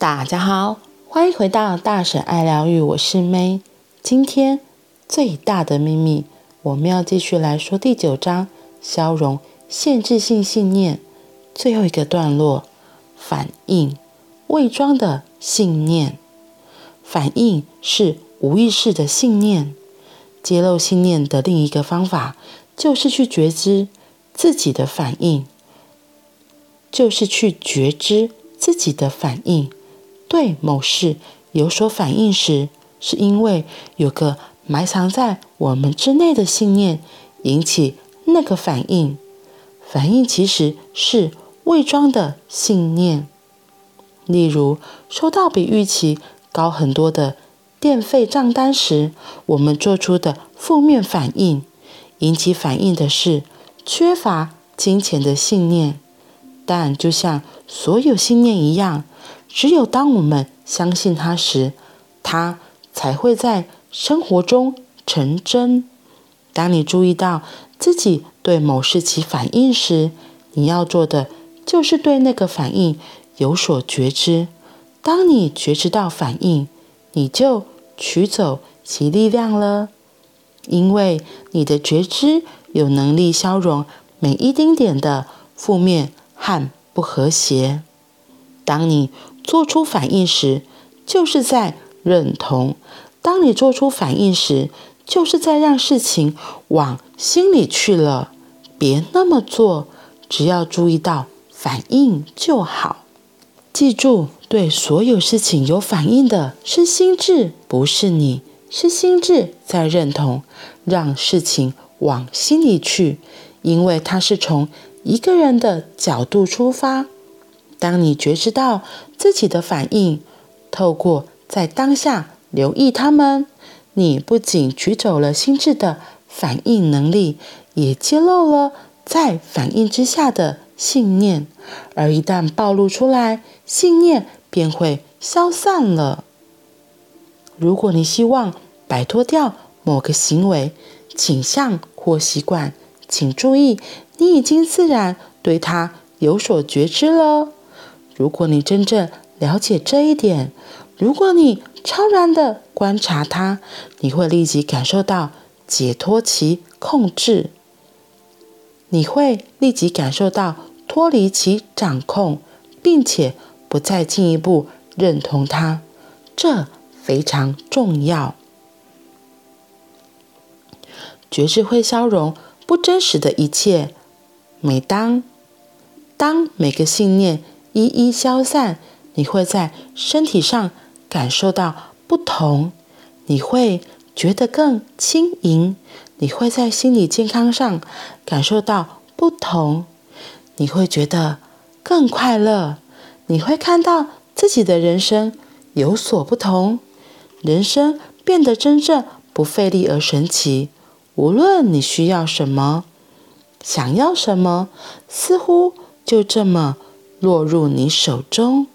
大家好，欢迎回到大婶爱疗愈，我是 May。今天最大的秘密，我们要继续来说第九章：消融限制性信念。最后一个段落，反应，伪装的信念。反应是无意识的信念。揭露信念的另一个方法，就是去觉知自己的反应，就是去觉知自己的反应。对某事有所反应时，是因为有个埋藏在我们之内的信念引起那个反应。反应其实是伪装的信念。例如，收到比预期高很多的电费账单时，我们做出的负面反应，引起反应的是缺乏金钱的信念。但就像所有信念一样，只有当我们相信它时，它才会在生活中成真。当你注意到自己对某事起反应时，你要做的就是对那个反应有所觉知。当你觉知到反应，你就取走其力量了，因为你的觉知有能力消融每一丁点的负面和不和谐。当你做出反应时，就是在认同；当你做出反应时，就是在让事情往心里去了。别那么做，只要注意到反应就好。记住，对所有事情有反应的是心智，不是你。是心智在认同，让事情往心里去，因为它是从一个人的角度出发。当你觉知到自己的反应，透过在当下留意他们，你不仅取走了心智的反应能力，也揭露了在反应之下的信念。而一旦暴露出来，信念便会消散了。如果你希望摆脱掉某个行为、倾向或习惯，请注意，你已经自然对它有所觉知了。如果你真正了解这一点，如果你超然地观察它，你会立即感受到解脱其控制，你会立即感受到脱离其掌控，并且不再进一步认同它。这非常重要。觉知会消融不真实的一切。每当当每个信念一一消散，你会在身体上感受到不同，你会觉得更轻盈，你会在心理健康上感受到不同，你会觉得更快乐，你会看到自己的人生有所不同。人生变得真正不费力而神奇。无论你需要什么，想要什么，似乎就这么落入你手中。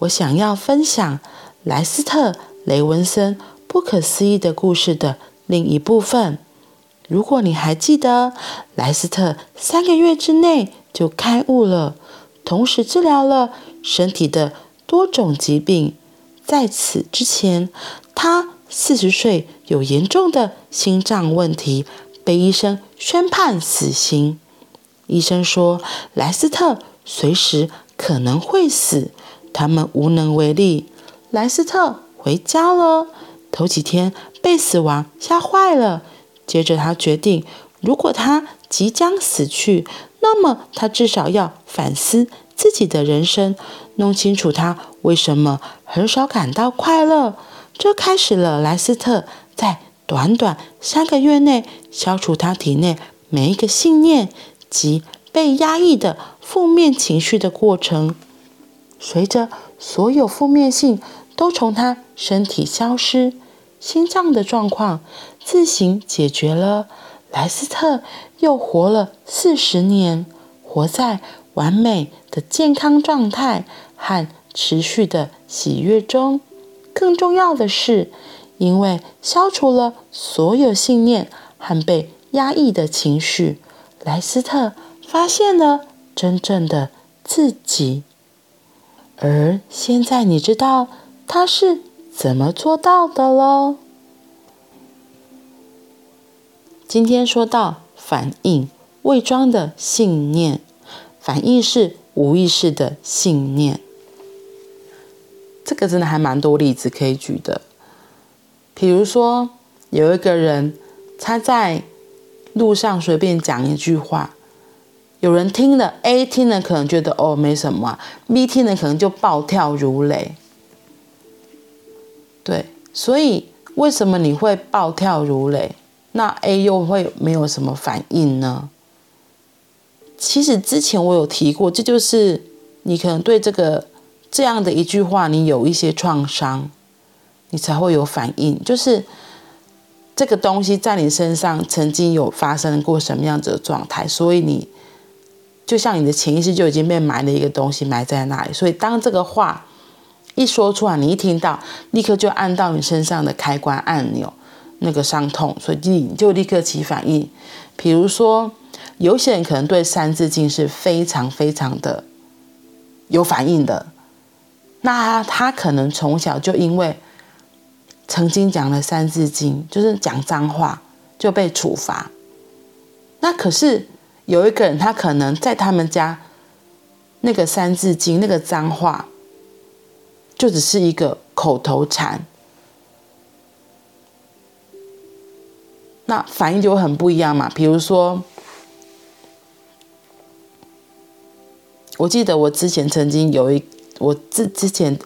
我想要分享莱斯特·雷文森不可思议的故事的另一部分。如果你还记得，莱斯特三个月之内就开悟了，同时治疗了身体的多种疾病。在此之前，他四十岁，有严重的心脏问题，被医生宣判死刑。医生说，莱斯特随时可能会死，他们无能为力。莱斯特回家了，头几天被死亡吓坏了。接着他决定，如果他即将死去，那么他至少要反思自己的人生，弄清楚他为什么很少感到快乐。这开始了莱斯特在短短三个月内消除他体内每一个信念及被压抑的负面情绪的过程。随着所有负面性都从他身体消失，心脏的状况自行解决了。莱斯特又活了四十年，活在完美的健康状态和持续的喜悦中。更重要的是，因为消除了所有信念和被压抑的情绪，莱斯特发现了真正的自己。而现在你知道他是怎么做到的喽。今天说到反应，伪装的信念，反应是无意识的信念。这个真的还蛮多例子可以举的，比如说有一个人他在路上随便讲一句话。有人听了，A 听了可能觉得哦没什么啊，B 听了可能就暴跳如雷。对，所以为什么你会暴跳如雷？那 A 又会没有什么反应呢？其实之前我有提过，这就是你可能对这个这样的一句话，你有一些创伤，你才会有反应。就是这个东西在你身上曾经有发生过什么样子的状态，所以你。就像你的潜意识就已经被埋了一个东西埋在那里，所以当这个话一说出来，你一听到，立刻就按到你身上的开关按钮，那个伤痛，所以你就立刻起反应。比如说，有些人可能对《三字经》是非常非常的有反应的，那他可能从小就因为曾经讲了《三字经》，就是讲脏话就被处罚。那可是。有一个人，他可能在他们家，那个《三字经》那个脏话，就只是一个口头禅，那反应就很不一样嘛。比如说，我记得我之前曾经有一，我之之前，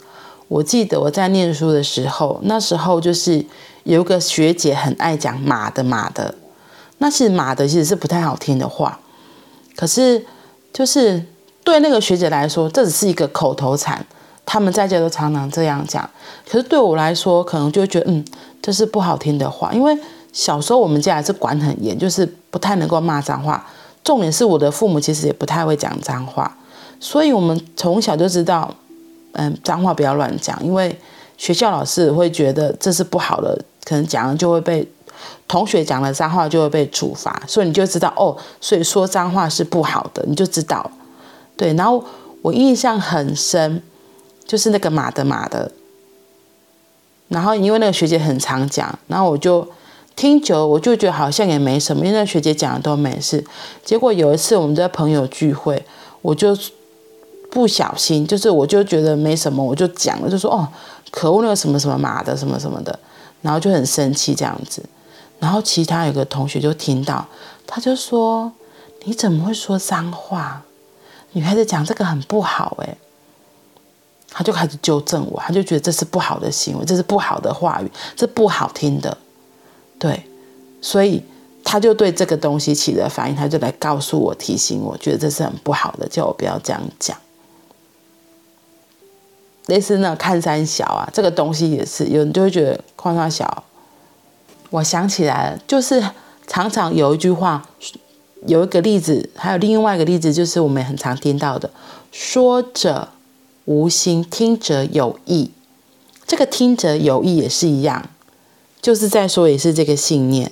我记得我在念书的时候，那时候就是有一个学姐很爱讲“马的马的”，那是马“的”其实是不太好听的话。可是，就是对那个学姐来说，这只是一个口头禅，他们在家都常常这样讲。可是对我来说，可能就觉得，嗯，这是不好听的话。因为小时候我们家还是管很严，就是不太能够骂脏话。重点是我的父母其实也不太会讲脏话，所以我们从小就知道，嗯，脏话不要乱讲，因为学校老师会觉得这是不好的，可能讲了就会被。同学讲了脏话就会被处罚，所以你就知道哦，所以说脏话是不好的，你就知道。对，然后我印象很深，就是那个马的马的。然后因为那个学姐很常讲，然后我就听久，我就觉得好像也没什么，因为那个学姐讲的都没事。结果有一次我们在朋友聚会，我就不小心，就是我就觉得没什么，我就讲了，就说哦，可恶那个什么什么马的什么什么的，然后就很生气这样子。然后其他有个同学就听到，他就说：“你怎么会说脏话？女孩子讲这个很不好。”哎，他就开始纠正我，他就觉得这是不好的行为，这是不好的话语，这不好听的。对，所以他就对这个东西起了反应，他就来告诉我，提醒我，觉得这是很不好的，叫我不要这样讲。类似那看山小啊，这个东西也是，有人就会觉得看山小。我想起来了，就是常常有一句话，有一个例子，还有另外一个例子，就是我们很常听到的“说者无心，听者有意”。这个“听者有意”也是一样，就是在说也是这个信念。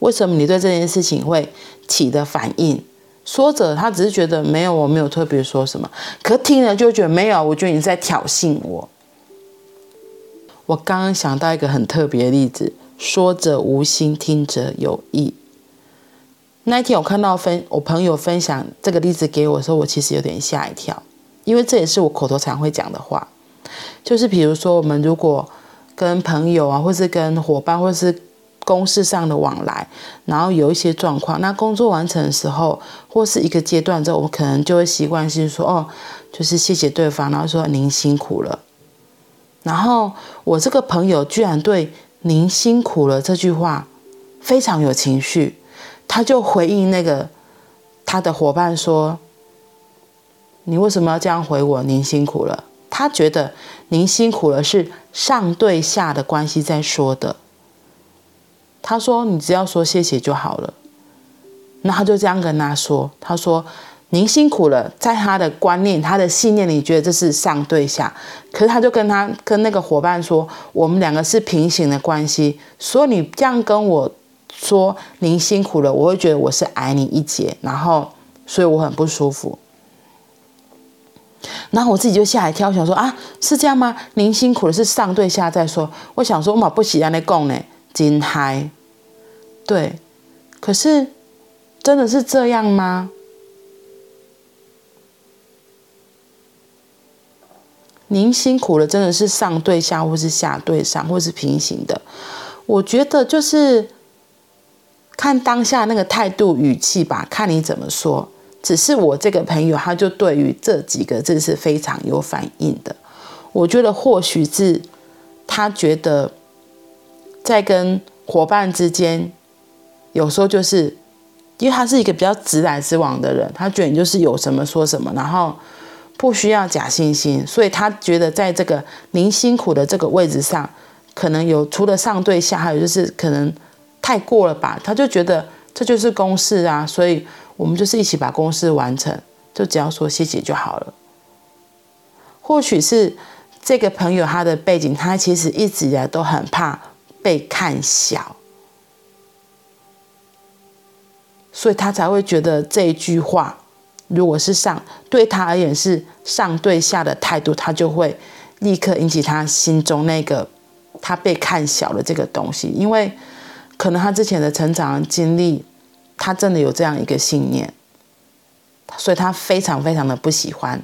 为什么你对这件事情会起的反应？说者他只是觉得没有，我没有特别说什么，可听了就觉得没有，我觉得你在挑衅我。我刚刚想到一个很特别的例子。说者无心，听者有意。那一天我看到分我朋友分享这个例子给我的时候，我其实有点吓一跳，因为这也是我口头禅会讲的话，就是比如说我们如果跟朋友啊，或是跟伙伴，或是公事上的往来，然后有一些状况，那工作完成的时候，或是一个阶段之后，我可能就会习惯性说哦，就是谢谢对方，然后说您辛苦了。然后我这个朋友居然对。您辛苦了这句话非常有情绪，他就回应那个他的伙伴说：“你为什么要这样回我？您辛苦了。”他觉得“您辛苦了”是上对下的关系在说的。他说：“你只要说谢谢就好了。”那他就这样跟他说：“他说。”您辛苦了，在他的观念、他的信念里，觉得这是上对下。可是他就跟他跟那个伙伴说：“我们两个是平行的关系，所以你这样跟我说您辛苦了，我会觉得我是矮你一截，然后所以我很不舒服。”然后我自己就吓一跳，想说啊，是这样吗？您辛苦了，是上对下在说。我想说，我嘛不喜欢那讲呢，真嗨。对，可是真的是这样吗？您辛苦了，真的是上对下，或是下对上，或是平行的？我觉得就是看当下那个态度语气吧，看你怎么说。只是我这个朋友，他就对于这几个字是非常有反应的。我觉得或许是他觉得在跟伙伴之间，有时候就是因为他是一个比较直来直往的人，他觉得你就是有什么说什么，然后不需要假惺惺，所以他觉得在这个您辛苦的这个位置上，可能有除了上对下，还有就是可能太过了吧，他就觉得这就是公事啊，所以。我们就是一起把公事完成，就只要说谢谢就好了。或许是这个朋友他的背景，他其实一直以来都很怕被看小，所以他才会觉得这一句话，如果是上对他而言是上对下的态度，他就会立刻引起他心中那个他被看小的这个东西，因为可能他之前的成长经历。他真的有这样一个信念，所以他非常非常的不喜欢。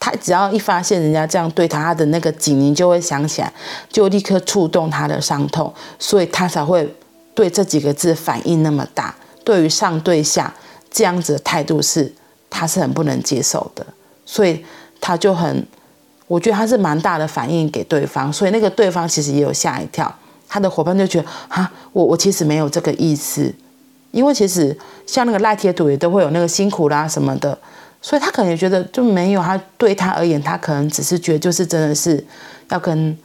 他只要一发现人家这样对他，他的那个警铃就会响起来，就立刻触动他的伤痛，所以他才会对这几个字反应那么大。对于上对下这样子的态度是，他是很不能接受的，所以他就很，我觉得他是蛮大的反应给对方，所以那个对方其实也有吓一跳，他的伙伴就觉得啊，我我其实没有这个意思。因为其实像那个赖贴图也都会有那个辛苦啦什么的，所以他可能也觉得就没有。他对他而言，他可能只是觉得就是真的是要跟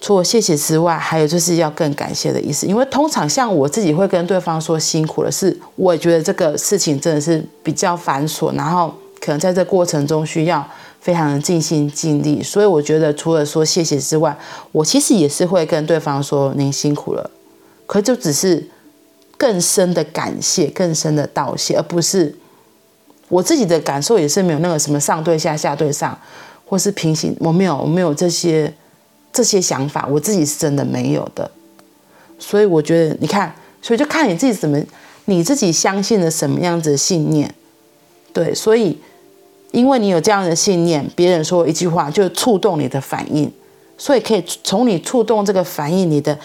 除了谢谢之外，还有就是要更感谢的意思。因为通常像我自己会跟对方说辛苦了，是我也觉得这个事情真的是比较繁琐，然后可能在这过程中需要非常的尽心尽力。所以我觉得除了说谢谢之外，我其实也是会跟对方说您辛苦了，可就只是。更深的感谢，更深的道谢，而不是我自己的感受也是没有那个什么上对下、下对上，或是平行，我没有，我没有这些这些想法，我自己是真的没有的。所以我觉得，你看，所以就看你自己怎么，你自己相信了什么样子的信念，对，所以因为你有这样的信念，别人说一句话就触动你的反应。所以可以从你触动这个反应，你的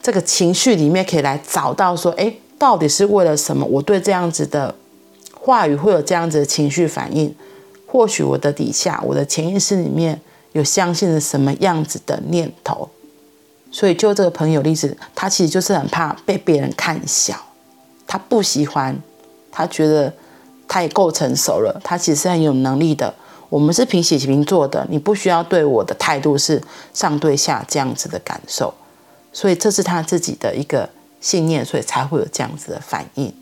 这个情绪里面，可以来找到说，哎，到底是为了什么？我对这样子的话语会有这样子的情绪反应？或许我的底下，我的潜意识里面有相信了什么样子的念头？所以就这个朋友例子，他其实就是很怕被别人看小，他不喜欢，他觉得他也够成熟了，他其实是很有能力的。我们是平起平坐的，你不需要对我的态度是上对下这样子的感受，所以这是他自己的一个信念，所以才会有这样子的反应。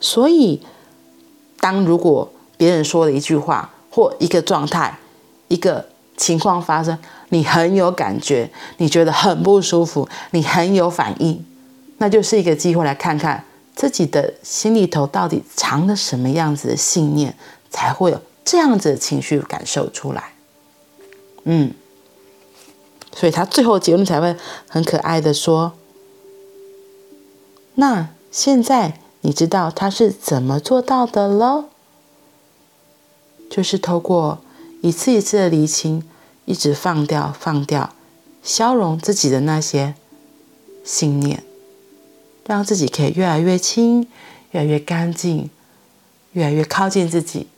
所以，当如果别人说了一句话或一个状态、一个情况发生，你很有感觉，你觉得很不舒服，你很有反应，那就是一个机会来看看自己的心里头到底藏了什么样子的信念，才会有。这样子的情绪感受出来，嗯，所以他最后结论才会很可爱的说：“那现在你知道他是怎么做到的了？就是透过一次一次的厘清，一直放掉、放掉、消融自己的那些信念，让自己可以越来越轻、越来越干净、越来越靠近自己。”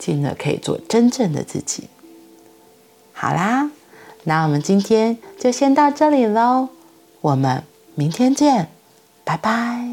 进而可以做真正的自己。好啦，那我们今天就先到这里喽，我们明天见，拜拜。